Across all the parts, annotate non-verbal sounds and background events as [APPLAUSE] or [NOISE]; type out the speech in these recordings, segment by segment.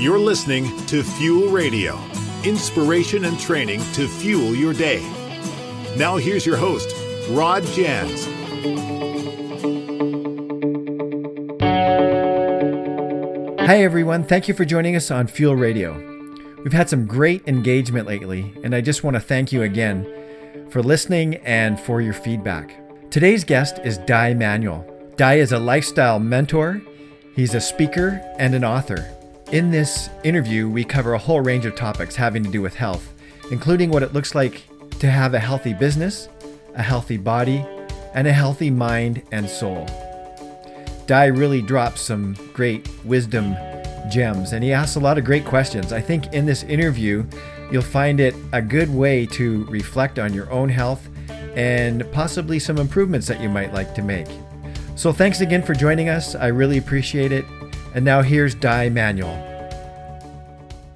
You're listening to Fuel Radio inspiration and training to fuel your day. Now, here's your host, Rod Jans. Hi, everyone. Thank you for joining us on Fuel Radio. We've had some great engagement lately, and I just want to thank you again for listening and for your feedback. Today's guest is Dai Manuel. Dai is a lifestyle mentor, he's a speaker, and an author. In this interview, we cover a whole range of topics having to do with health, including what it looks like to have a healthy business, a healthy body, and a healthy mind and soul. Dai really drops some great wisdom gems and he asks a lot of great questions. I think in this interview, you'll find it a good way to reflect on your own health and possibly some improvements that you might like to make. So, thanks again for joining us. I really appreciate it. And now here's Dai Manuel.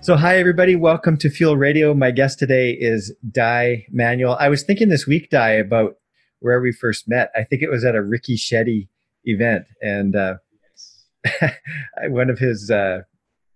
So, hi, everybody. Welcome to Fuel Radio. My guest today is Dai Manuel. I was thinking this week, Dai, about where we first met. I think it was at a Ricky Shetty event and uh, [LAUGHS] one of his uh,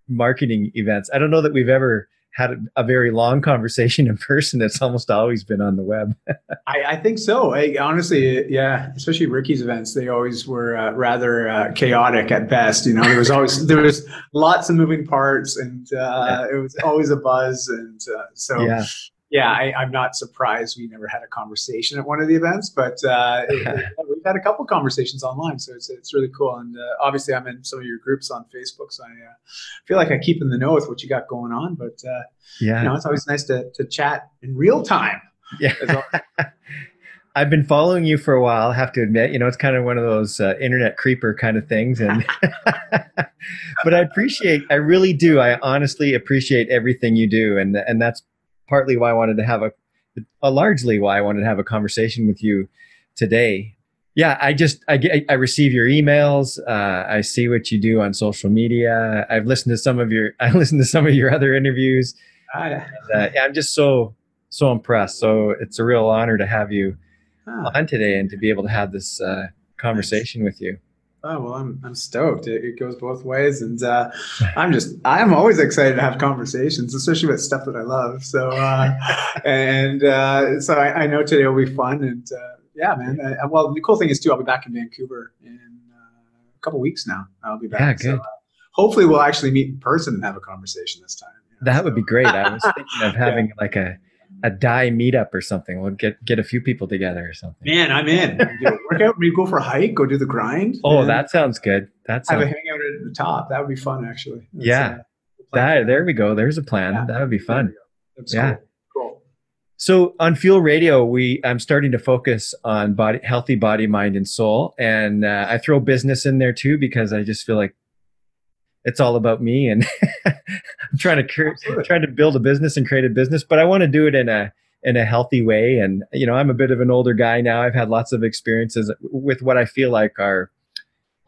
marketing events. I don't know that we've ever had a, very long conversation in person. It's almost always been on the web. [LAUGHS] I, I, think so. I, honestly, yeah, especially Ricky's events, they always were uh, rather uh, chaotic at best. You know, there was always there was lots of moving parts, and uh, it was always a buzz, and uh, so. Yeah yeah, I, am not surprised we never had a conversation at one of the events, but uh, [LAUGHS] we've had a couple conversations online, so it's, it's really cool. And uh, obviously, I'm in some of your groups on Facebook, so I uh, feel like I keep in the know with what you got going on. But uh, yeah, you know, it's always nice to to chat in real time. Yeah. [LAUGHS] I've been following you for a while. I have to admit, you know, it's kind of one of those uh, internet creeper kind of things, and [LAUGHS] but I appreciate, I really do, I honestly appreciate everything you do, and and that's partly why I wanted to have a, a largely why I wanted to have a conversation with you today. Yeah, I just I get I receive your emails. Uh, I see what you do on social media. I've listened to some of your [LAUGHS] I listened to some of your other interviews. Ah, and, uh, yeah, I'm just so so impressed. So it's a real honor to have you on today and to be able to have this uh, conversation with you. Oh well, I'm I'm stoked. It, it goes both ways, and uh, I'm just I'm always excited to have conversations, especially with stuff that I love. So uh, and uh, so I, I, know today will be fun, and uh, yeah, man. Uh, well, the cool thing is too, I'll be back in Vancouver in uh, a couple weeks now. I'll be back. Yeah, good. So, hopefully, we'll actually meet in person and have a conversation this time. You know? That would be great. I was [LAUGHS] thinking of having yeah. like a a Dai meetup or something. We'll get get a few people together or something. Man, I'm in. [LAUGHS] Do workout, maybe go for a hike, go do the grind. Oh, that sounds good. That sounds. Have a hangout at the top. That would be fun, actually. That's, yeah, uh, that there we go. There's a plan. Yeah. That would be fun. yeah. Cool. cool. So on Fuel Radio, we I'm starting to focus on body, healthy body, mind, and soul, and uh, I throw business in there too because I just feel like it's all about me and [LAUGHS] I'm trying to trying to build a business and create a business, but I want to do it in a in a healthy way. And you know, I'm a bit of an older guy now. I've had lots of experiences with what I feel like are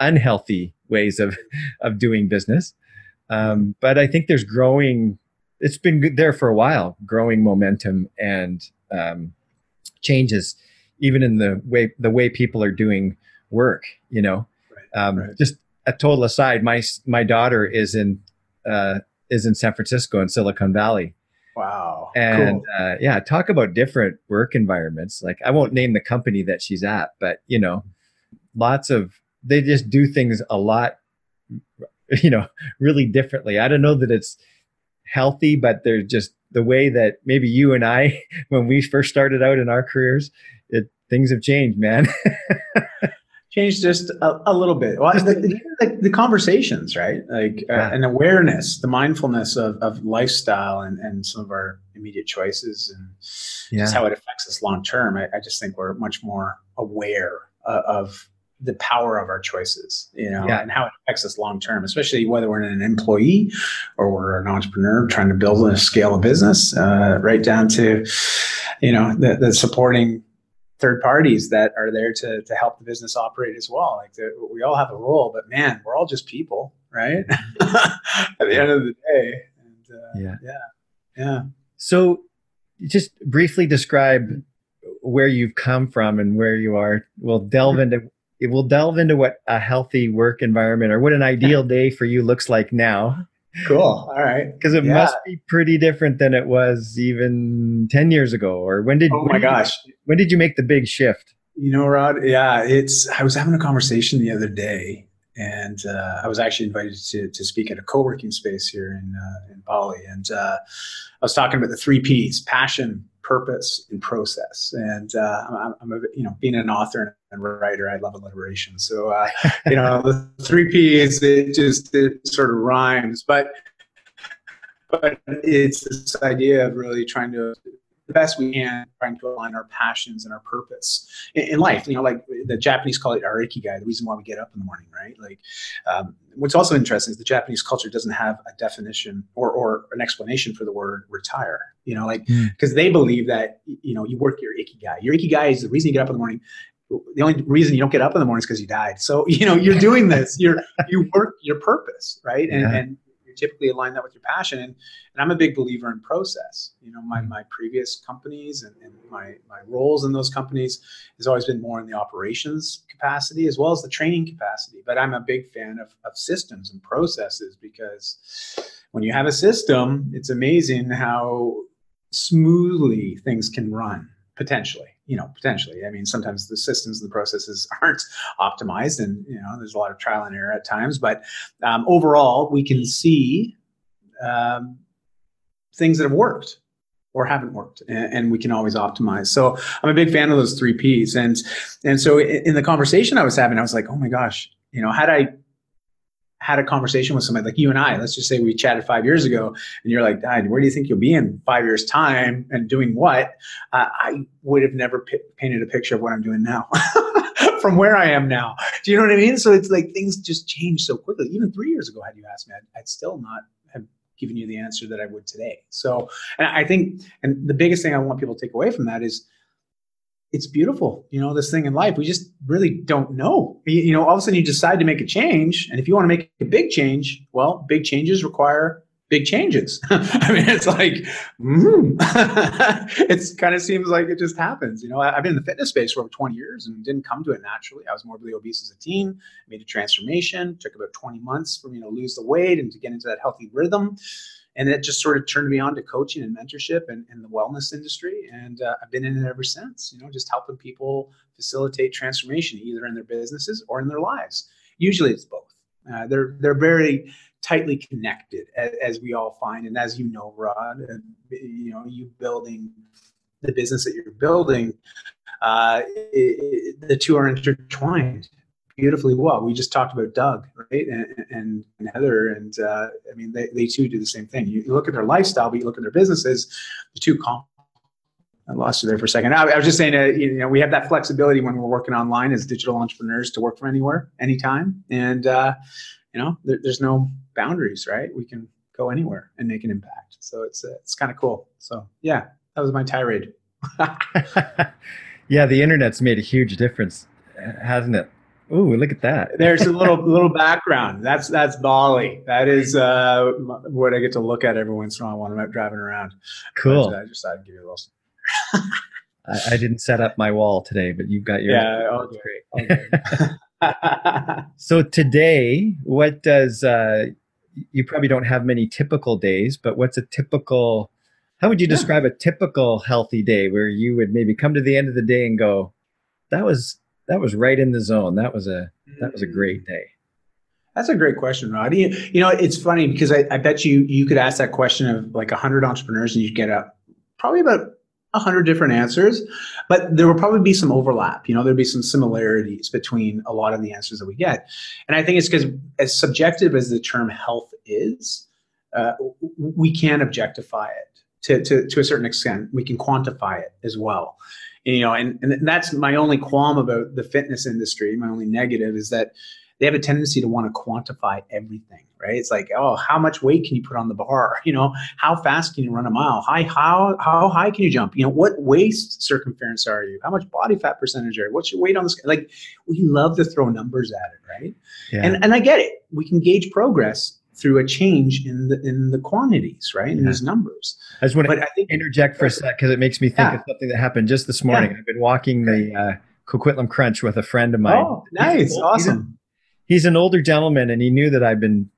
unhealthy ways of of doing business. Um, but I think there's growing. It's been there for a while, growing momentum and um, changes, even in the way the way people are doing work. You know, right, um, right. just a total aside, my my daughter is in uh, is in San Francisco in Silicon Valley. Wow. And cool. uh, yeah, talk about different work environments. Like I won't name the company that she's at, but you know, lots of they just do things a lot, [LAUGHS] you know, really differently. I don't know that it's healthy, but they're just the way that maybe you and I, [LAUGHS] when we first started out in our careers, it things have changed, man. [LAUGHS] just a, a little bit. Well, the, the, the, conversations, right? Like uh, yeah. an awareness, the mindfulness of, of lifestyle and, and some of our immediate choices and yeah. just how it affects us long term. I, I, just think we're much more aware uh, of the power of our choices, you know, yeah. and how it affects us long term, especially whether we're an employee or we're an entrepreneur trying to build and scale a business, uh, right down to, you know, the, the supporting third parties that are there to, to help the business operate as well. Like the, we all have a role, but man, we're all just people, right? [LAUGHS] At the end of the day. And, uh, yeah. Yeah. Yeah. So just briefly describe where you've come from and where you are. We'll delve into it will delve into what a healthy work environment or what an ideal [LAUGHS] day for you looks like now. Cool. [LAUGHS] All right. Because it yeah. must be pretty different than it was even 10 years ago. Or when did, oh my gosh. You, when did you make the big shift? You know, Rod, yeah, it's, I was having a conversation the other day and uh, I was actually invited to, to speak at a co-working space here in, uh, in Bali. And uh, I was talking about the three Ps, passion, purpose and process. And uh, I'm, I'm, a, you know, being an author and writer, I love alliteration. So, uh, you know, the three P's, it just it sort of rhymes, but but it's this idea of really trying to the best we can, trying to align our passions and our purpose in, in, life. You know, like the Japanese call it our ikigai, the reason why we get up in the morning, right? Like, um, what's also interesting is the Japanese culture doesn't have a definition or, or an explanation for the word retire. You know, like because mm. they believe that you know you work your ikigai. Your ikigai is the reason you get up in the morning the only reason you don't get up in the morning is because you died. So [LAUGHS] you know you're doing this. You're you work your purpose, right? And, yeah. and typically align that with your passion. And, and I'm a big believer in process. You know, my, mm. my previous companies and, and my, my roles in those companies has always been more in the operations capacity as well as the training capacity. But I'm a big fan of, of systems and processes because when you have a system, it's amazing how smoothly things can run potentially you know, potentially. I mean, sometimes the systems and the processes [LAUGHS] aren't optimized, and you know, there's a lot of trial and error at times. But um, overall, we can see um, things that have worked or haven't worked, and, and, we can always optimize. So I'm a big fan of those three Ps, and and so in, in the conversation I was having, I was like, oh my gosh, you know, had I had a conversation with somebody like you and I, let's just say we chatted five years ago, and you're like, Dad, where do you think you'll be in five years' time and doing what? Uh, I would have never p- painted a picture of what I'm doing now [LAUGHS] from where I am now. Do you know what I mean? So it's like things just change so quickly. Even three years ago, had you asked me, I'd, I'd still not have given you the answer that I would today. So, and I think, and the biggest thing I want people to take away from that is, it's beautiful, you know, this thing in life. We just really don't know. You, know, all of a sudden you decide to make a change. And if you want to make a big change, well, big changes require big changes. [LAUGHS] I mean, it's like, [LAUGHS] mm. it kind of seems like it just happens. You know, I've been in the fitness space for over 20 years and didn't come to it naturally. I was morbidly obese as a teen, made a transformation, took about 20 months for me to lose the weight and to get into that healthy rhythm and it just sort of turned me on to coaching and mentorship and, and the wellness industry. And uh, i've been in it ever since you know just helping people facilitate transformation either in their businesses or in their lives. Usually it's both. Uh, they're they're very tightly connected as, as, we all find. And as you know rod uh, you know you building the business that you're building uh, it, it, the two are intertwined beautifully well. We just talked about Doug, right, and, and, Heather, and uh, I mean they, they too do the same thing. You, look at their lifestyle, but you look at their businesses. The two comp. I lost you there for a second. I, I was just saying, uh, you know, we have that flexibility when we're working online as digital entrepreneurs to work from anywhere, anytime, and uh, you know, there, there's no boundaries, right? We can go anywhere and make an impact. So it's uh, it's kind of cool. So yeah, that was my tirade. [LAUGHS] [LAUGHS] yeah, the internet's made a huge difference, hasn't it? Oh, look at that. There's a little [LAUGHS] little background. That's that's Bali. That is uh, what I get to look at every once in a while when I'm out driving around. Cool. But, uh, I just thought I'd give you a little. I, I, didn't set up my wall today, but you've got your. Yeah, oh, great. [LAUGHS] [LAUGHS] So today, what does uh, you probably don't have many typical days, but what's a typical? How would you describe yeah. a typical healthy day where you would maybe come to the end of the day and go, "That was that was right in the zone. That was a that was a great day. That's a great question, Roddy. You, you know, it's funny because I, I, bet you you could ask that question of like hundred entrepreneurs and you'd get a probably about a hundred different answers, but there will probably be some overlap. You know, there'd be some similarities between a lot of the answers that we get, and I think it's because as subjective as the term health is, uh, we can objectify it to, to to a certain extent. We can quantify it as well you know and, and that's my only qualm about the fitness industry my only negative is that they have a tendency to want to quantify everything right? It's like oh how much weight can you put on the bar? [LAUGHS] You know how fast can you run a mile? High how how high can you jump? You know what waist circumference are you? How much body fat percentage are you? What's your weight on the scale like we love to throw numbers at it right? Yeah. and and i get it. We can gauge progress through a change in the in the quantities, right? In yeah. these numbers. I just want but to I think, interject for a sec because it makes me think yeah. of something that happened just this morning. Yeah. I've been walking the uh, Coquitlam Crunch with a friend of mine. Oh, nice, he's awesome. He's, a, he's an older gentleman, and he knew that I've been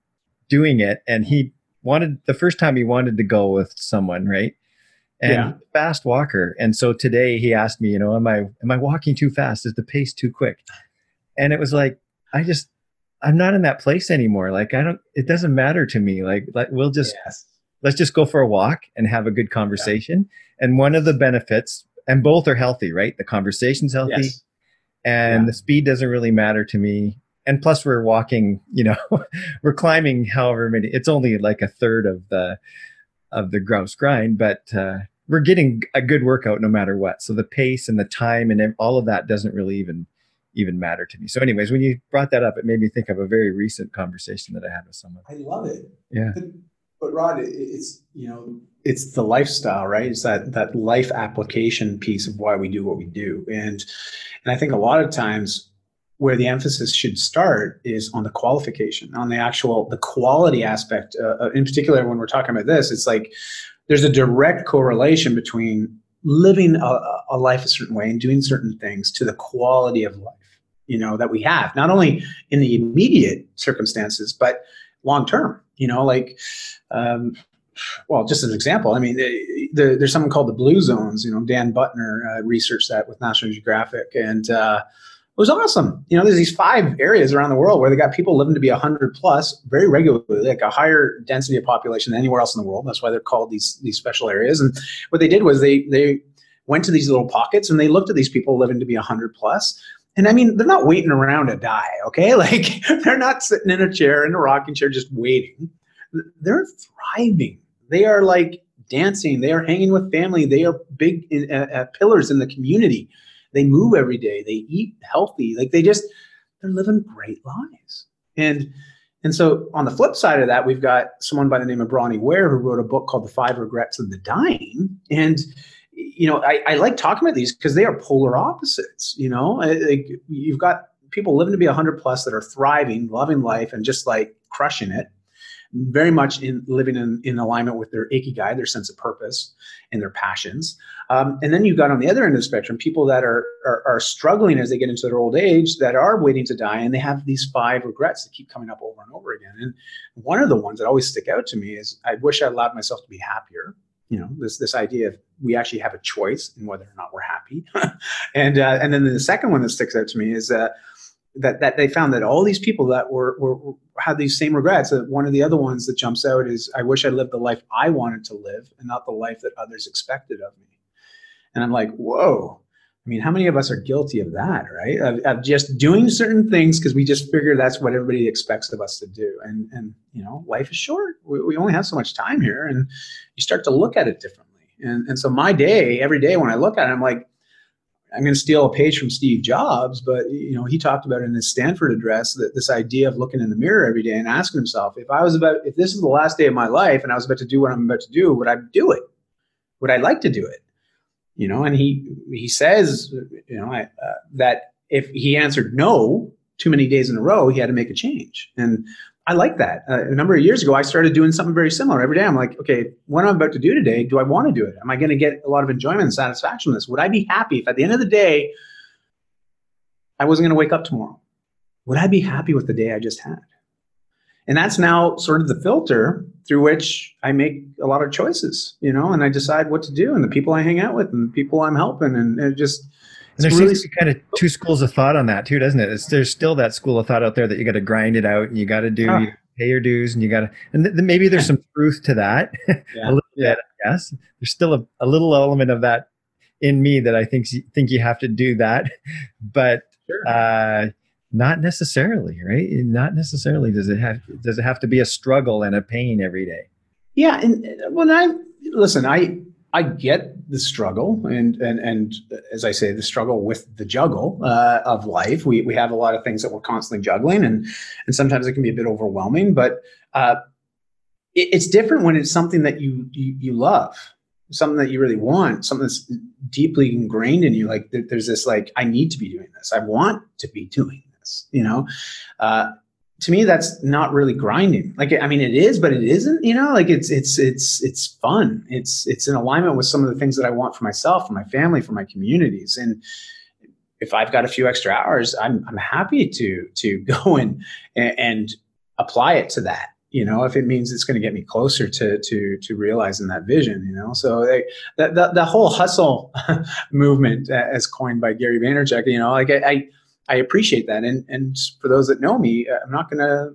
doing it, and he wanted the first time he wanted to go with someone, right? And Yeah. fast walker. And so today he asked me, you know, am I am I walking too fast? Is the pace too quick? And it was like, I just I'm not in that place anymore. Like I don't it doesn't matter to me. Like like we'll just yes. let's just go for a walk and have a good conversation. And one of the benefits, and both are healthy, right? The conversation's healthy Yes. and Yeah. the speed doesn't really matter to me. And plus, we're walking, you know, [LAUGHS] we're climbing however many. It's only like a third of the of the grouse grind, but uh, we're getting a good workout no matter what. So the pace and the time and all of that doesn't really even even matter to me. So, anyways, when you brought that up, it made me think of a very recent conversation that I had with someone. I love it. Yeah. But, but Rod, it's you know, it's the lifestyle, right? It's that that life application piece of why we do what we do, and and I think a lot of times where the emphasis should start is on the qualification, on the actual the quality aspect. Uh, uh, in particular, when we're talking about this, it's like there's a direct correlation between living a, a life a certain way and doing certain things to the quality of life you know that we have not only in the immediate circumstances but long term you know like um, well just an example i mean the, the, there's something called the blue zones you know Dan Buettner uh, researched that with national geographic and uh, it was awesome. You know there's these five areas around the world where they got people living to be 100 plus very regularly like a higher density of population than anywhere else in the world. That's why they're called these these special areas. And what they did was they they went to these little pockets and they looked at these people living to be 100 plus and I mean, they're not waiting around to die, okay? [LAUGHS] Like, they're not sitting in a chair, in a rocking chair, just waiting. They're thriving. They are like dancing. They are hanging with family. They are big in, uh, uh, pillars in the community. They move every day. They eat healthy. Like, they just, they're living great lives. And, and so on the flip side of that, we've got someone by the name of Bronnie Ware who wrote a book called The Five Regrets of the Dying. And you know, I, I like talking about these because they are polar opposites. You know, you've got people living to be 100 plus that are thriving, loving life, and just like crushing it. Very much in living in, in alignment with their ikigai, their sense of purpose, and their passions. Um, and then you've got on the other end of the spectrum people that are, are are struggling as they get into their old age, that are waiting to die, and they have these five regrets that keep coming up over and over again. And one of the ones that always stick out to me is I wish I allowed myself to be happier you know this this idea of we actually have a choice in whether or not we're happy. [LAUGHS] And uh, and then the second one that sticks out to me is uh, that that they found that all these people that were, were were- had these same regrets uh, one of the other ones that jumps out is i wish i lived the life i wanted to live and not the life that others expected of me. And i'm like whoa I mean, how many of us are guilty of that, right? Of, of just doing certain things because we just figure that's what everybody expects of us to do. And and you know, life is short. We, we only have so much time here, and you start to look at it differently. And and so my day, every day when I look at it, I'm like, I'm going to steal a page from Steve Jobs, but you know, he talked about in his Stanford address that this idea of looking in the mirror every day and asking himself, if I was about, if this is the last day of my life and I was about to do what I'm about to do, would I do it? Would I like to do it? You know, and he he says, you know, I, uh, that if he answered no too many days in a row, he had to make a change. And I like that. Uh, a number of years ago, I started doing something very similar every day. I'm like, okay, what I'm about to do today, do I want to do it? Am I going to get a lot of enjoyment and satisfaction from this? Would I be happy if at the end of the day, I wasn't going to wake up tomorrow? Would I be happy with the day I just had? And that's now sort of the filter through which I make a lot of choices, you know, and I decide what to do and the people I hang out with and the people I'm helping. And it just, And there really seems to be kind of two schools of thought on that too, doesn't it? It's, there's still that school of thought out there that you got to grind it out and you got to do Ah. you pay your dues and you got to, and th- maybe there's some truth to that. [LAUGHS] yeah, a little yeah. bit, I guess. There's still a, a little element of that in me that I think think you have to do that, [LAUGHS] but Sure. uh, not necessarily, right? Not necessarily does it have does it have to be a struggle and a pain every day. Yeah, and uh, when I listen, I I get the struggle, and and and as I say, the struggle with the juggle uh, of life. We we have a lot of things that we're constantly juggling, and and sometimes it can be a bit overwhelming. But uh, it, it's different when it's something that you, you you love, something that you really want, something that's deeply ingrained in you. Like there, there's this like I need to be doing this. I want to be doing You know. Uh, to me that's not really grinding. Like i mean it is but it isn't you know? Like it's it's it's it's fun. It's it's in alignment with some of the things that i want for myself for my family for my communities. And if i've got a few extra hours i'm i'm happy to to [LAUGHS] go and and apply it to that you know? If it means it's going to get me closer to to to realizing that vision you know? So they, that the, the whole hustle [LAUGHS] movement as coined by gary vaynerchuk you know? Like i i appreciate that. And and for those that know me i'm not going to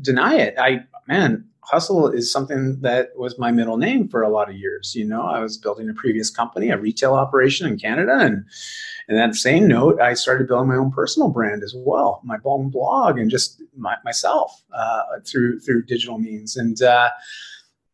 deny it. I man hustle is something that was my middle name for a lot of years. You know i was building a previous company a retail operation in canada. And and that same note, I started building my own personal brand as well, my own blog, and just my, myself uh, through through digital means. And uh,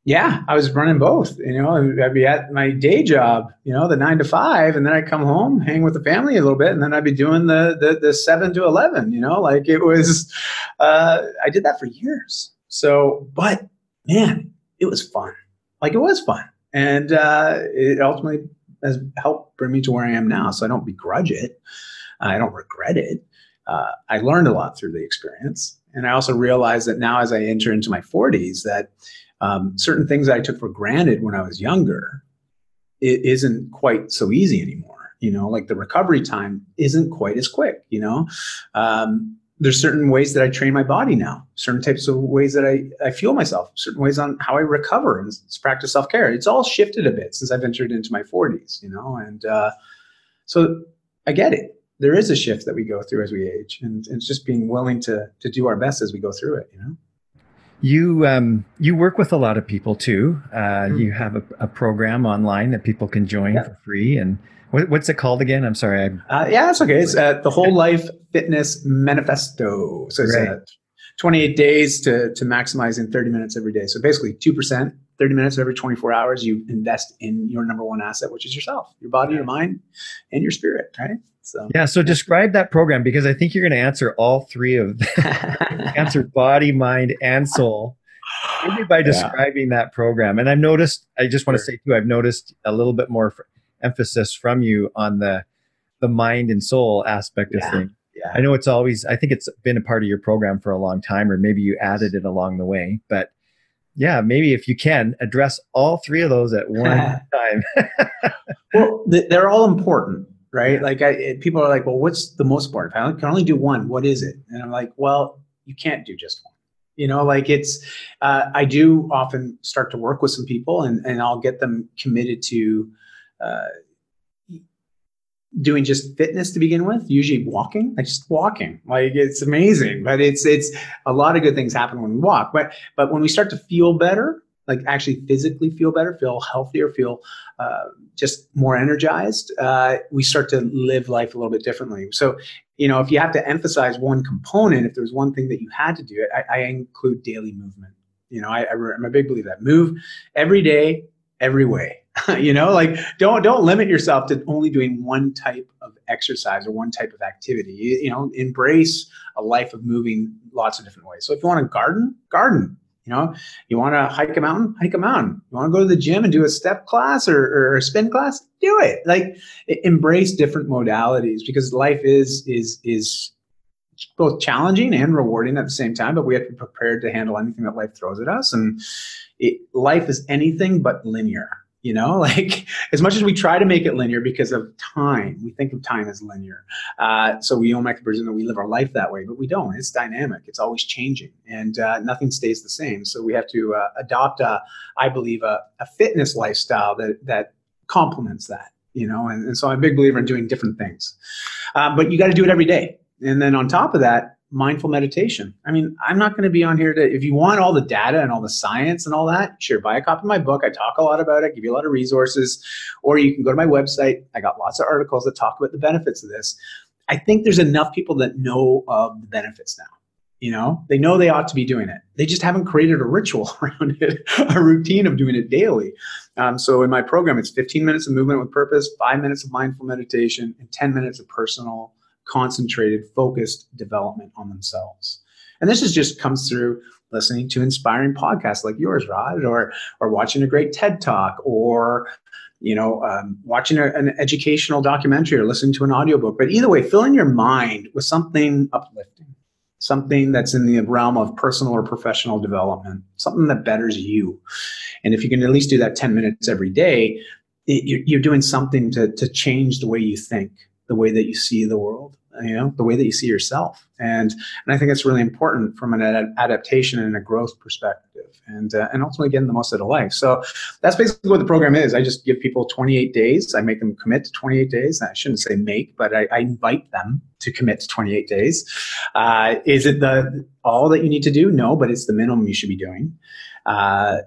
yeah, I was running both. You know, I'd be at my day job, you know, the nine to five, and then I'd come home, hang with the family a little bit, and then I'd be doing the the, the seven to eleven. You know, like it was. Uh, I did that for years. So, but man, it was fun. Like it was fun, and uh, it ultimately has helped bring me to where I am now. So I don't begrudge it. I don't regret it. Uh, I learned a lot through the experience. And I also realized that now as I enter into my 40s, that um, certain things I took for granted when I was younger, it isn't quite so easy anymore. You know, like the recovery time isn't quite as quick, you know. Um, there's certain ways that I train my body now, certain types of ways that I, I fuel myself, certain ways on how I recover and practice self care. It's all shifted a bit since I've entered into my 40s, you know, and uh, so I get it. There is a shift that we go through as we age, and, and it's just being willing to to do our best as we go through it, you know. You um, you work with a lot of people too. Uh, mm-hmm. You have a, a, program online that people can join yeah. for free, and what, what's it called again? I'm sorry. Uh, yeah, it's okay. It's uh, the Whole Life Fitness Manifesto. So it's right. 28 days to, to maximizing 30 minutes every day. So basically, 2%, 30 minutes every 24 hours, you invest in your number one asset, which is yourself, your body, your mind, and your spirit, right? So yeah. So describe that program because I think you're going to answer all three of them. [LAUGHS] answer body, mind, and soul. Maybe by describing yeah. that program. And I've noticed, I just want to say too, I've noticed a little bit more emphasis from you on the the mind and soul aspect of yeah, things. Yeah. I know it's always I think it's been a part of your program for a long time, or maybe you added it along the way. But yeah, maybe if you can address all three of those at one [LAUGHS] time. [LAUGHS] well, they're all important, right? Like I, people are like, well, what's the most important? I can only do one. What is it? And I'm like, well, you can't do just one you know like it's uh, i do often start to work with some people and, and i'll get them committed to uh, doing just fitness to begin with usually walking like just walking like it's amazing but it's it's a lot of good things happen when we walk but but when we start to feel better like actually physically feel better feel healthier feel uh, just more energized uh, we start to live life a little bit differently. So you know if you have to emphasize one component if there's one thing that you had to do i, I include daily movement. You know I, i'm a big believer that move every day every way. [LAUGHS] You know like don't don't limit yourself to only doing one type of exercise or one type of activity. You, you, know embrace a life of moving lots of different ways. So if you want to garden garden you know? You want to hike a mountain? Hike a mountain. You want to go to the gym and do a step class or, or a spin class? Do it. Like embrace different modalities because life is is is both challenging and rewarding at the same time but we have to be prepared to handle anything that life throws at us. And it, life is anything but linear you know [LAUGHS] like as much as we try to make it linear because of time we think of time as linear. Uh, so we the presume that we live our life that way but we don't. It's dynamic. It's always changing. And uh, nothing stays the same. So we have to uh, adopt a, I believe a, a fitness lifestyle that that complements that you know? And, and so i'm a big believer in doing different things. Uh, but you got to do it every day. And then on top of that mindful meditation. I mean, I'm not going to be on here to, if you want all the data and all the science and all that, sure, buy a copy of my book. I talk a lot about it, give you a lot of resources, or you can go to my website. I got lots of articles that talk about the benefits of this. I think there's enough people that know of the benefits now. You know, they know they ought to be doing it. They just haven't created a ritual [LAUGHS] around it, a routine of doing it daily. Um, so in my program, it's 15 minutes of movement with purpose, five minutes of mindful meditation, and 10 minutes of personal concentrated, focused development on themselves. And this is just comes through listening to inspiring podcasts like yours, Rod, or or watching a great TED talk, or you know, um, watching a, an educational documentary or listening to an audiobook. But either way, filling your mind with something uplifting, something that's in the realm of personal or professional development, something that betters you. And if you can at least do that 10 minutes every day, it, you're, you're doing something to, to change the way you think the way that you see the world. you know the way that you see yourself. And and i think it's really important from an ad- adaptation and a growth perspective and uh, and ultimately getting the most out of life. So that's basically what the program is. I just give people 28 days. I make them commit to 28 days. I shouldn't say make but i, I invite them to commit to 28 days. Uh, is it the all that you need to do? No but it's the minimum you should be doing. Uh,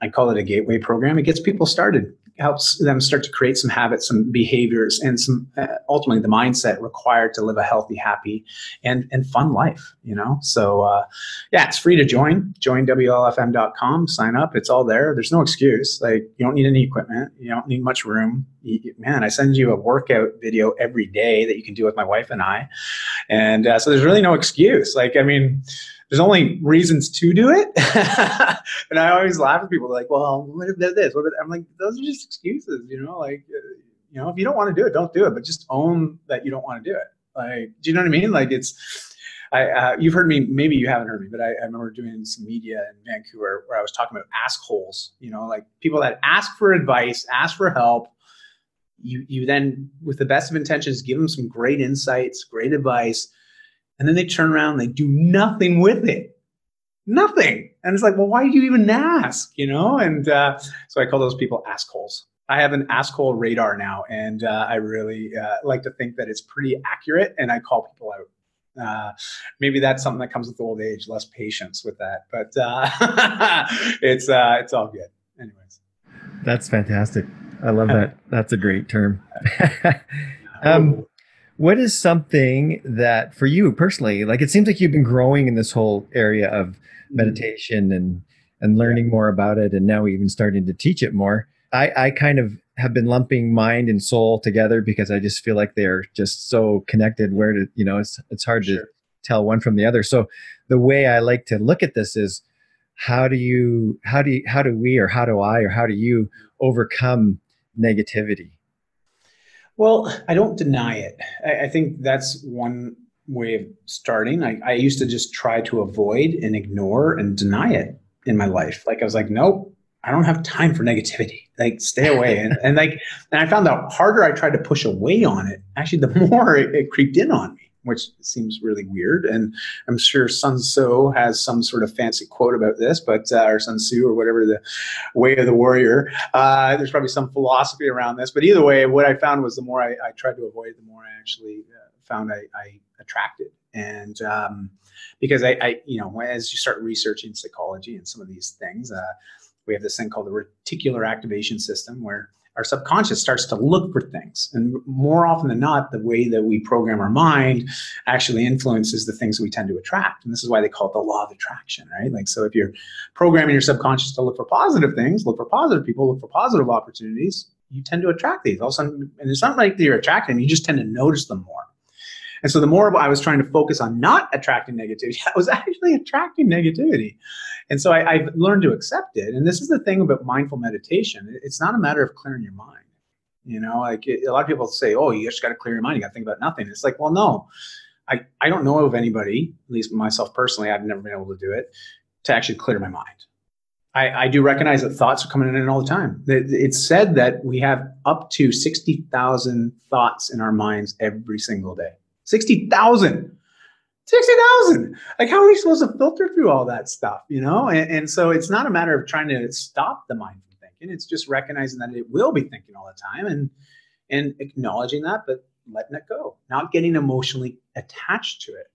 I call it a gateway program. It gets people started helps them start to create some habits, some behaviors, and some uh, ultimately the mindset required to live a healthy, happy, and and fun life. You know, so uh, yeah, it's free to join. Join WLFM.com. Sign up. It's all there. There's no excuse. Like you don't need any equipment. You don't need much room. Man, I send you a workout video every day that you can do with my wife and I, and uh, so there's really no excuse. Like I mean there's only reasons to do it. [LAUGHS] and I always laugh at people like, well, what they're this? What I'm like, those are just excuses, you know, like, uh, you know, if you don't want to do it, don't do it, but just own that you don't want to do it. Like, do you know what I mean? Like it's, I, uh, you've heard me, maybe you haven't heard me, but I, I, remember doing some media in Vancouver where I was talking about ask holes, you know, like people that ask for advice, ask for help. You, you then, with the best of intentions, give them some great insights, great advice, and then they turn around and they do nothing with it. Nothing. And it's like, well, why do you even ask? You know? And uh, so I call those people ask holes. I have an ask hole radar now, and uh, I really uh, like to think that it's pretty accurate, and I call people out. Uh, maybe that's something that comes with old age, less patience with that, but uh, [LAUGHS] it's uh, it's all good. Anyways, that's fantastic. I love that. That's a great term. [LAUGHS] um, what is something that for you personally, like it seems like you've been growing in this whole area of mm-hmm. meditation and and learning more about it and now even starting to teach it more. I, I kind of have been lumping mind and soul together because I just feel like they're just so connected where to, you know, it's it's hard sure. to tell one from the other. So the way I like to look at this is how do you how do you, how do we or how do I or how do you overcome negativity? Well, I don't deny it. I, I think that's one way of starting. I, I used to just try to avoid and ignore and deny it in my life. Like I was like, nope, I don't have time for negativity. Like stay away. and, and like, and I found the harder I tried to push away on it, actually the [LAUGHS] more it, it creeped in on me which seems really weird. And I'm sure Sun Tzu has some sort of fancy quote about this, but uh, or Sun Tzu or whatever the way of the warrior. Uh, there's probably some philosophy around this, but either way, what I found was the more I, I tried to avoid, the more I actually uh, found I, I, attracted. And um, because I, I, you know, as you start researching psychology and some of these things, uh, we have this thing called the reticular activation system where our subconscious starts to look for things. And more often than not, the way that we program our mind actually influences the things we tend to attract. And this is why they call it the law of attraction, right? Like, so if you're programming your subconscious to look for positive things, look for positive people, look for positive opportunities, you tend to attract these. All of a sudden, and it's not like you're attracting you just tend to notice them more. And so the more I was trying to focus on not attracting negativity, [LAUGHS] I was actually attracting negativity. And so I, have learned to accept it. And this is the thing about mindful meditation. It's not a matter of clearing your mind. You know, like it, a lot of people say, oh, you just got to clear your mind. You got to think about nothing. It's like, well, no, I, I don't know of anybody, at least myself personally, I've never been able to do it, to actually clear my mind. I, I do recognize that thoughts are coming in all the time. It's said that we have up to 60,000 thoughts in our minds every single day. 60,000. 60,000. Like, how are we supposed to filter through all that stuff, you know? And, and, so it's not a matter of trying to stop the mind from thinking. It's just recognizing that it will be thinking all the time and, and acknowledging that, but letting it go, not getting emotionally attached to it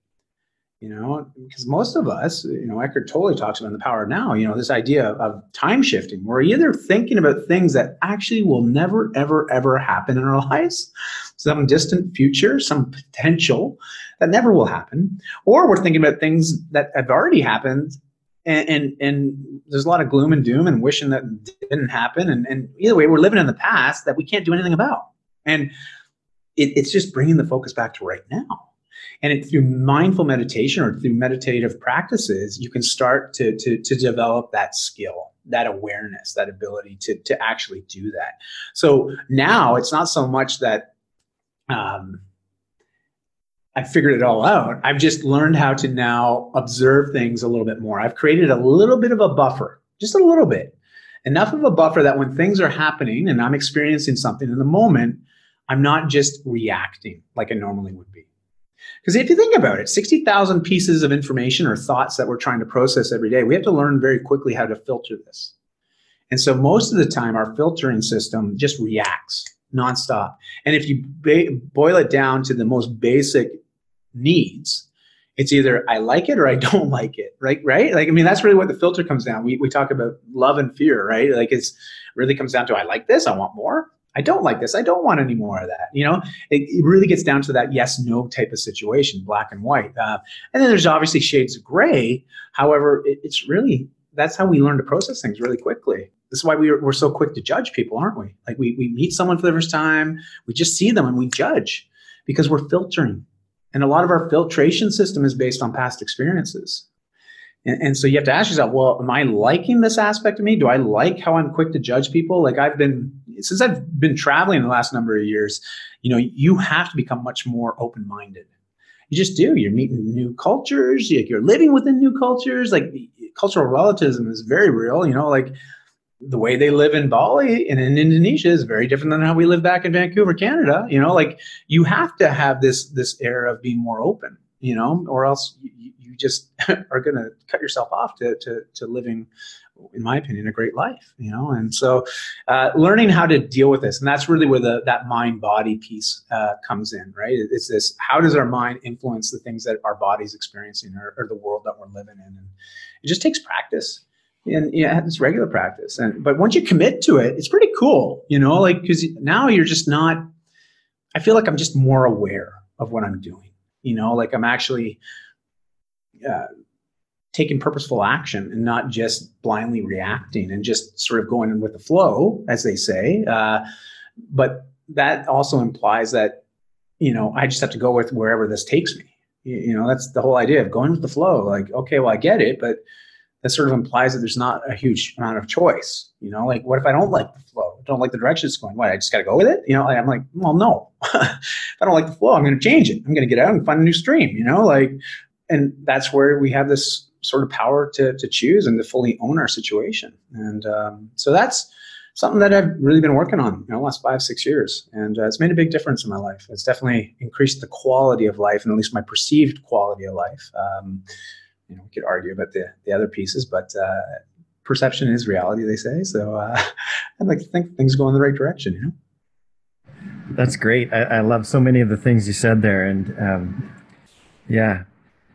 you know, because most of us, you know, Eckhart Tolle talks about the power of now, you know, this idea of time shifting. We're either thinking about things that actually will never, ever, ever happen in our [LAUGHS] lives, some distant future, some potential that never will happen, or we're thinking about things that have already happened. And, and, and there's a lot of gloom and doom and wishing that didn't happen. And, and either way, we're living in the past that we can't do anything about. And it, it's just bringing the focus back to right now and it, through mindful meditation or through meditative practices, you can start to, to, to develop that skill, that awareness, that ability to, to actually do that. So now it's not so much that um, I figured it all out. I've just learned how to now observe things a little bit more. I've created a little bit of a buffer, just a little bit, enough of a buffer that when things are happening and I'm experiencing something in the moment, I'm not just reacting like I normally would be. Because if you think about it, 60,000 pieces of information or thoughts that we're trying to process every day, we have to learn very quickly how to filter this. And so most of the time, our filtering system just reacts nonstop. And if you ba- boil it down to the most basic needs, it's either I like it or I [LAUGHS] don't like it, right? Right? Like, I mean, that's really what the filter comes down. We, we talk about love and fear, right? Like, it's really comes down to I like this, I want more. I don't like this, I don't want any more of that. You know, it, it really gets down to that yes no type of situation, black and white. Uh, and then there's obviously shades of gray. However, it, it's really that's how we learn to process things really quickly. This is why we are, we're so quick to judge people, aren't we? Like we, we meet someone for the first time, we just see them and we judge because we're filtering. And a lot of our filtration system is based on past experiences. And, and, so you have to ask yourself, well, am I liking this aspect of me? Do I like how I'm quick to judge people? Like I've been, since I've been traveling the last number of years, you know, you have to become much more open minded. You just do. You're meeting new cultures, you're living within new cultures. Like cultural relativism is very real. You know, like the way they live in Bali and in Indonesia is very different than how we live back in Vancouver, Canada. You know, like you have to have this this air of being more open, you know, or else you, you just [LAUGHS] are going to cut yourself off to, to, to living, in my opinion, a great life, you know. And so, uh, learning how to deal with this, and that's really where the that mind body piece uh, comes in, right? It's this: how does our mind influence the things that our body's experiencing or, or the world that we're living in? And it just takes practice and yeah, it's regular practice. And but once you commit to it, it's pretty cool, you know, like because now you're just not. I feel like I'm just more aware of what I'm doing. You know, like I'm actually uh, taking purposeful action and not just blindly reacting and just sort of going with the flow, as they say. Uh, but that also implies that you know I just have to go with wherever this takes me. You, you know, that's the whole idea of going with the flow. Like, okay, well, I get it, but that sort of implies that there's not a huge amount of choice. You know, like what if I don't like the flow? Don't like the direction it's going? What? I just got to go with it? You know, I'm like, well, no. [LAUGHS] if I don't like the flow, I'm going to change it. I'm going to get out and find a new stream. You know, like, and that's where we have this sort of power to to choose and to fully own our situation. And um, so that's something that I've really been working on, you know, last five six years, and uh, it's made a big difference in my life. It's definitely increased the quality of life, and at least my perceived quality of life. Um, you know, we could argue about the, the other pieces, but uh, perception is reality, they say. So uh, [LAUGHS] I'd like to think things go in the right direction, you know? That's great. I, I love so many of the things you said there. And um, yeah,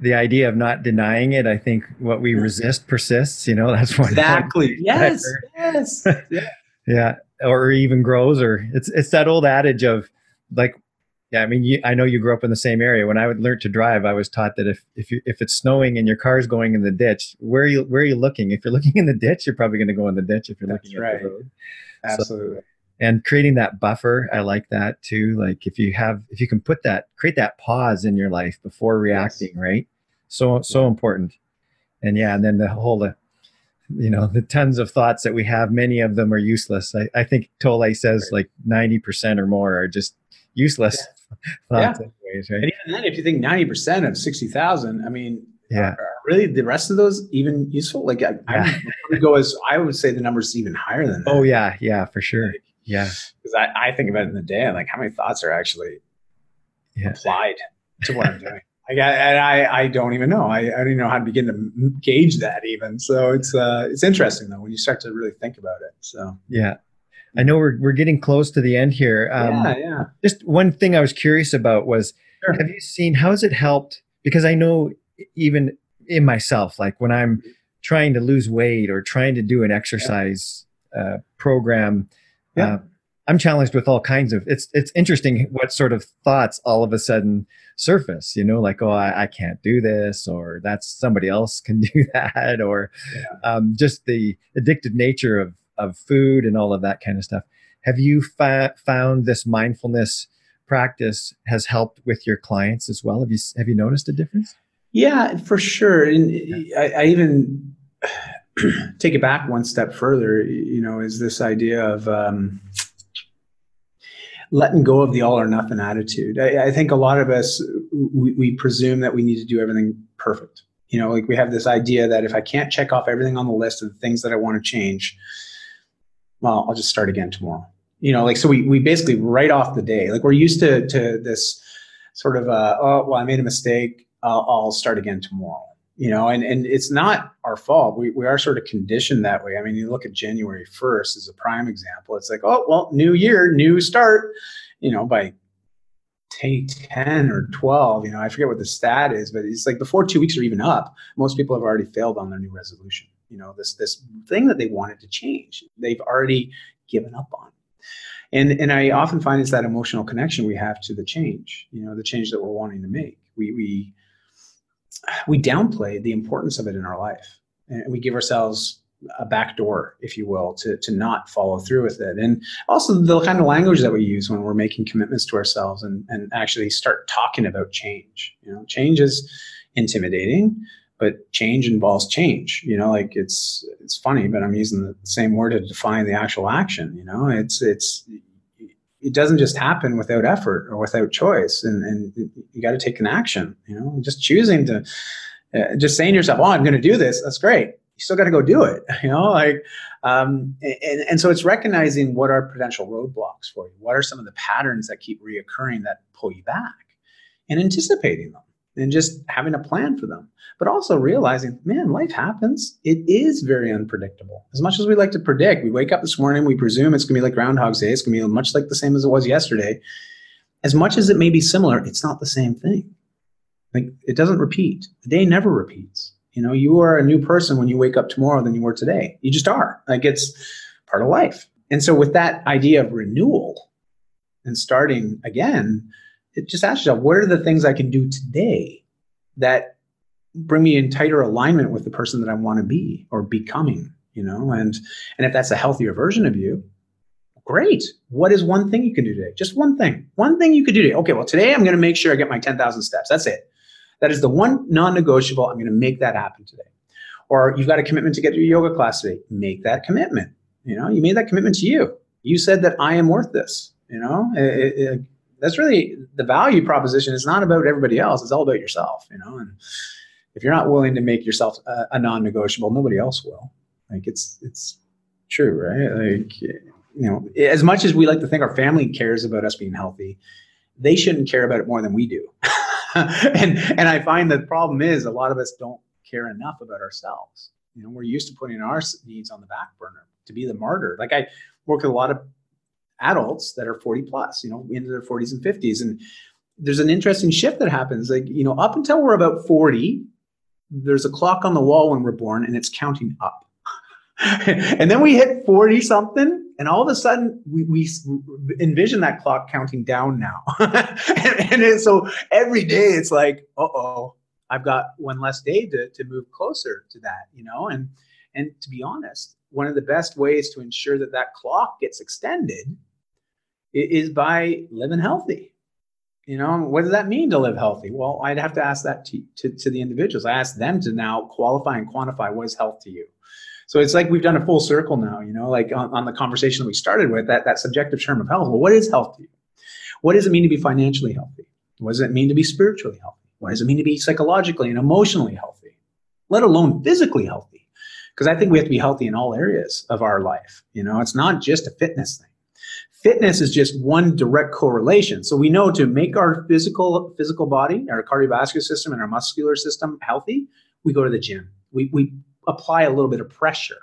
the idea of not denying it, I think what we resist persists, you know, [LAUGHS] that's one. Exactly. [LAUGHS] Yes. Yes. [LAUGHS] yeah. yeah. Or even grows, or it's, it's that old adage of like yeah, I mean, you, I know you grew up in the same area. When I would learn to drive, I was taught that if if you, if it's snowing and your car's going in the ditch, where are you where are you looking? If you're looking in the ditch, you're probably going to go in the ditch. If you're That's looking right. at the road, absolutely. So, and creating that buffer, I like that too. Like if you have, if you can put that, create that pause in your life before reacting, yes. right? So so important. And yeah, and then the whole, uh, you know, the tons of thoughts that we have, many of them are useless. I, I think Tolle says right. like ninety percent or more are just useless. Yeah [LAUGHS] yeah. Ways, right? And even then, if you think 90% of 60,000, I mean, yeah. really the rest of those even useful? Like I, yeah. I would go as, I would say the number's even higher than that. Oh yeah. Yeah, for sure. Yeah. Because I, I think about it in the day, and like how many thoughts are actually yeah. applied to what I'm doing. [LAUGHS] Like I, I, I don't even know. I, I don't even know how to begin to gauge that even. So it's, uh, it's interesting though when you start to really think about it. So yeah, I know we're we're getting close to the end here. Um, yeah, yeah. Just one thing I was curious about was, sure. have you seen how has it helped? Because I know even in myself, like when I'm trying to lose weight or trying to do an exercise yeah. uh, program, yeah. Uh, I'm challenged with all kinds of. It's it's interesting what sort of thoughts all of a sudden surface. You know, like oh, I, I can't do this, or that's somebody else can [LAUGHS] do that, or yeah. um, just the addictive nature of of food and all of that kind of stuff. Have you fa- found this mindfulness practice has helped with your clients as well? Have you have you noticed a difference? Yeah, for sure. And I, I even [CLEARS THROAT] take it back one step further. You know, is this idea of um, letting go of the all or nothing attitude. I, I think a lot of us we, we, presume that we need to do everything perfect. You know, like we have this idea that if I can't check off everything on the list of the things that I want to change, well, I'll just start again tomorrow. You know, like so we we basically write off the day. Like we're used to to this sort of a, oh, well, I made a mistake. Uh, I'll start again tomorrow. You know, and, and it's not our fault. We, we are sort of conditioned that way. I mean, you look at January 1st as a prime example. It's like, oh, well, new year, new start. You know, by take 10 or 12 you know i forget what the stat is but it's like before two weeks are even up most people have already failed on their new resolution you know this this thing that they wanted to change they've already given up on and and I often find it's that emotional connection we have to the change, you know, the change that we're wanting to make. We we we downplay the importance of it in our life, and we give ourselves a back door, if you will, to to not follow through with it. And also the kind of language that we use when we're making commitments to ourselves and and actually start talking about change. You know, change is intimidating but change involves change you know like it's it's funny but i'm using the same word to define the actual action you know it's it's it doesn't just happen without effort or without choice. And, and you got to take an action you know just choosing to uh, just saying to yourself oh i'm going to do this. That's great. You still got to go do it [LAUGHS] you know like um, and, and so it's recognizing what are potential roadblocks for you. What are some of the patterns that keep reoccurring that pull you back and anticipating them and just having a plan for them. But also realizing, man, life happens. It is very unpredictable. As much as we like to predict, we wake up this morning, we presume it's going to be like Groundhog's Day. It's going to be much like the same as it was yesterday. As much as it may be similar, it's not the same thing. Like it doesn't repeat. The day never repeats. You know, you are a new person when you wake up tomorrow than you were today. You just are. Like it's part of life. And so with that idea of renewal and starting again, just ask yourself, what are the things I can do today that bring me in tighter alignment with the person that I want to be or becoming, you know? And and if that's a healthier version of you, great. What is one thing you can do today? Just one thing. One thing you could do today. Okay, well, today I'm going to make sure I get my 10,000 steps. That's it. That is the one non-negotiable. I'm going to make that happen today. Or you've got a commitment to get to your yoga class today. Make that commitment. You know, you made that commitment to you. You said that I am worth this. You know, it, it, that's really the value proposition is not about everybody else it's all about yourself you know and if you're not willing to make yourself a, a non-negotiable nobody else will. Like it's it's true right? Like you know as much as we like to think our family cares about us being healthy they shouldn't care about it more than we do. [LAUGHS] And and i find the problem is a lot of us don't care enough about ourselves. You know we're used to putting our needs on the back burner to be the martyr. Like i work with a lot of adults that are 40 plus, you know, into their 40s and 50s. And there's an interesting shift that happens. Like, you know, up until we're about 40, there's a clock on the wall when we're born and it's counting up. [LAUGHS] and then we hit 40 something and all of a sudden we, we envision that clock counting down now and, [LAUGHS] and it, so every day it's like uh-oh i've got one less day to, to move closer to that you know and and to be honest one of the best ways to ensure that that clock gets extended is by living healthy. You know, what does that mean to live healthy? Well, I'd have to ask that to, to, to the individuals. I ask them to now qualify and quantify what is health to you. So it's like we've done a full circle now, you know, like on, on the conversation we started with, that, that subjective term of health. Well, what is health to you? What does it mean to be financially healthy? What does it mean to be spiritually healthy? What does it mean to be psychologically and emotionally healthy, let alone physically healthy? Because I think we have to be healthy in all areas of our life. You know, it's not just a fitness thing fitness is just one direct correlation. So we know to make our physical physical body, our cardiovascular system, and our muscular system healthy, we go to the gym. We we apply a little bit of pressure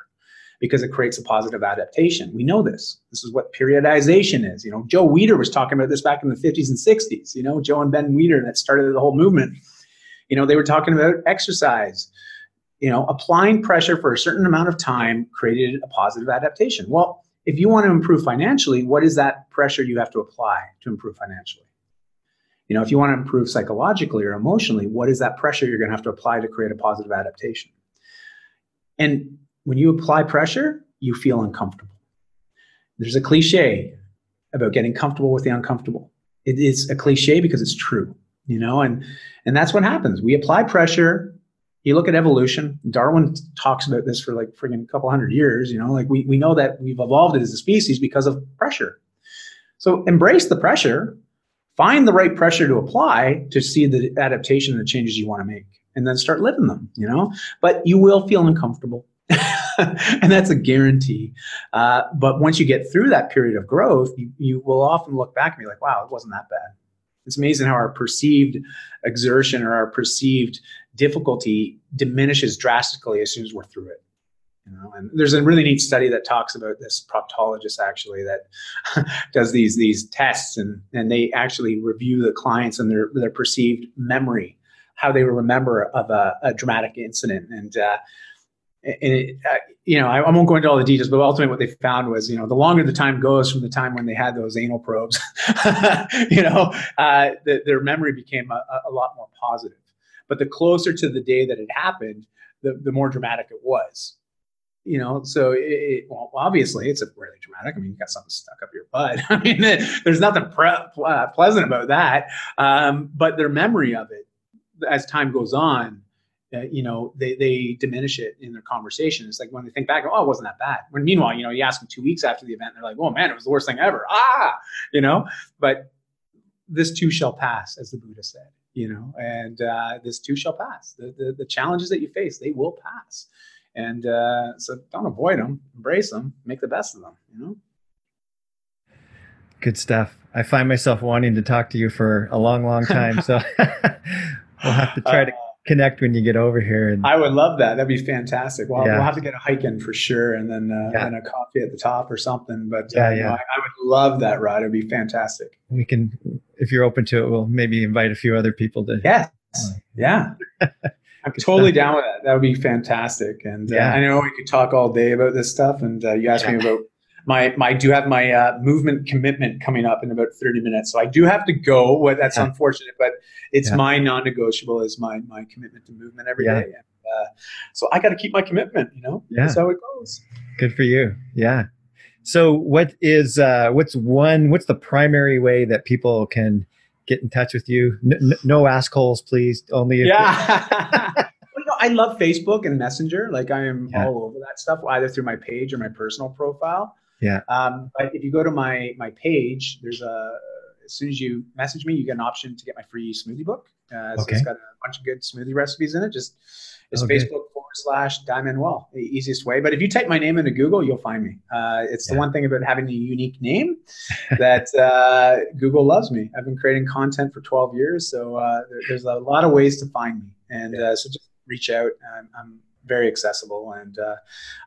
because it creates a positive adaptation. We know this. This is what periodization is. You know, Joe Weider was talking about this back in the 50s and 60s. You know, Joe and Ben Weider that started the whole movement. You know, they were talking about exercise. You know, applying pressure for a certain amount of time created a positive adaptation. Well, if you want to improve financially, what is that pressure you have to apply to improve financially? You know, if you want to improve psychologically or emotionally, what is that pressure you're going to have to apply to create a positive adaptation? And when you apply pressure, you feel uncomfortable. There's a cliche about getting comfortable with the uncomfortable. It is a cliche because it's true, you know, and and that's what happens. We apply pressure you look at evolution, Darwin talks about this for like a couple hundred years, you know, like we, we know that we've evolved as a species because of pressure. So embrace the pressure, find the right pressure to apply to see the adaptation and the changes you want to make, and then start living them, you know, but you will feel uncomfortable. [LAUGHS] and that's a guarantee. Uh, but once you get through that period of growth, you, you will often look back and be like, wow, it wasn't that bad It's amazing how our perceived exertion or our perceived difficulty diminishes drastically as soon as we're through it. You know, and there's a really neat study that talks about this proctologist actually that [LAUGHS] does these these tests and and they actually review the clients and their their perceived memory, how they remember of a, a dramatic incident and. Uh, and it, uh, you know, I, I, won't go into all the details, but ultimately what they found was, you know, the longer the time goes from the time when they had those anal probes, [LAUGHS] you know, uh, the, their memory became a, a, lot more positive. But the closer to the day that it happened, the, the more dramatic it was. You know so it, it, well obviously it's a really dramatic i mean you got something stuck up your butt. [LAUGHS] I mean there's nothing pre- pleasant about that. Um, but their memory of it as time goes on uh, you know they, they diminish it in their conversation. It's like when they think back oh it wasn't that bad. When meanwhile you know you ask them two weeks after the event they're like oh man it was the worst thing ever. Ah! You know? But this too shall pass as the buddha said you know and uh, this too shall pass the, the, the challenges that you face they will pass and uh, so don't avoid them, embrace them, make the best of them, you know? Good stuff. I find myself wanting to talk to you for a long, long time. So [LAUGHS] [LAUGHS] we'll have to try to uh, connect when you get over here. And, I would love that. That'd be fantastic. Well, yeah. we'll have to get a hike in for sure, and then uh, yeah. and a coffee at the top or something. But yeah, uh, yeah. I, I, would love that ride. It'd be fantastic. We can, if you're open to it, we'll maybe invite a few other people to. Yes. yeah. [LAUGHS] I'm totally down with that. That would be fantastic. And uh, yeah. I know we could talk all day about this stuff. And uh, you asked yeah. me about my my do have my uh, movement commitment coming up in about 30 minutes. So I do have to go. What that's yeah. unfortunate, but it's my non-negotiable is my my commitment to movement every day. And, uh, so I got to keep my commitment. You know, yeah. that's how it goes. Good for you. Yeah. So what is uh, what's one what's the primary way that people can get in touch with you. N- no assholes, please. Only yeah. [LAUGHS] well, you know, I love Facebook and Messenger. Like I am yeah. all over that stuff, either through my page or my personal profile. Yeah. Um, but if you go to my my page, there's a as soon as you message me, you get an option to get my free smoothie book. Uh, so okay. it's got a bunch of good smoothie recipes in it. Just it's okay. Facebook forward slash Dai Manuel, the easiest way. But if you type my name into Google, you'll find me. Uh, it's yeah. the one thing about having a unique name [LAUGHS] that uh, Google loves me. I've been creating content for 12 years, so uh, there, there's a lot of ways to find me. And uh, so just reach out. I'm, I'm very accessible, and uh,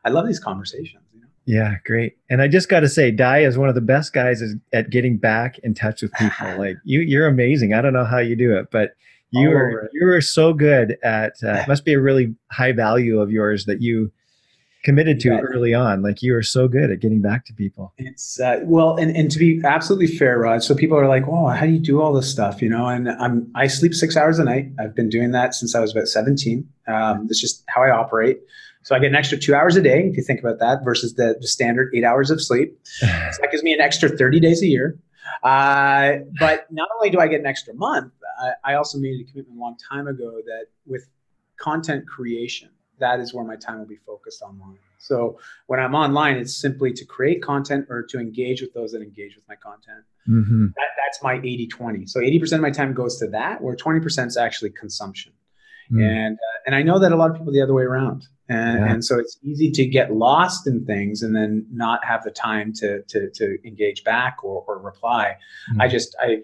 I love these conversations. You know? Yeah, great. And I just got to say, Dai is one of the best guys at getting back in touch with people. [LAUGHS] like you, you're amazing. I don't know how you do it, but you are you are so good at. Uh, [LAUGHS] must be a really high value of yours that you committed to yeah. early on. Like you are so good at getting back to people. It's uh, well, and, and to be absolutely fair, Rod. So people are like, "Oh, how do you do all this stuff?" You know, and I'm I sleep six hours a night. I've been doing that since I was about 17. Um, it's just how I operate. So I get an extra two hours a day, if you think about that, versus the, the standard eight hours of sleep. [LAUGHS] so that gives me an extra 30 days a year. Uh, but not only do I get an extra month, I, I also made a commitment a long time ago that with content creation, that is where my time will be focused online. So when I'm online, it's simply to create content or to engage with those that engage with my content. Mm-hmm. That, that's my 80 20. So 80% of my time goes to that, where 20% is actually consumption. Mm. And, uh, and I know that a lot of people the other way around. And, yeah. and so it's easy to get lost in things and then not have the time to, to, to engage back or, or reply. Mm. I just, I've,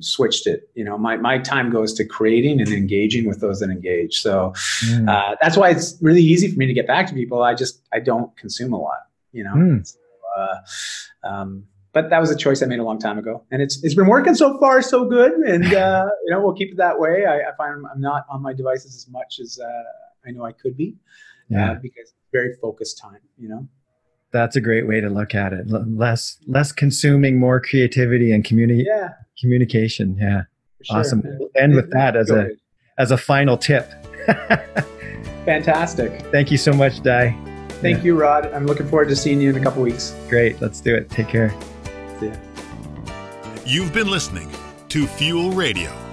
switched it. You know, my, my time goes to creating and engaging with those that engage. So mm. uh, that's why it's really easy for me to get back to people. I just, I don't consume a lot, you know? Mm. So, uh, um, but that was a choice I made a long time ago, and it's it's been working so far, so good, and uh, [LAUGHS] you know we'll keep it that way. I, I, find I'm not on my devices as much as uh, I know I could be, uh, yeah. because very focused time, you know that's a great way to look at it. less less consuming, more creativity and community yeah. Communication. Yeah, sure. awesome. We'll end with that as a as a final tip. [LAUGHS] Fantastic. Thank you so much, Dai. Thank yeah. you, Rod. I'm looking forward to seeing you in a couple weeks. Great. Let's do it. Take care. See ya. You've been listening to Fuel Radio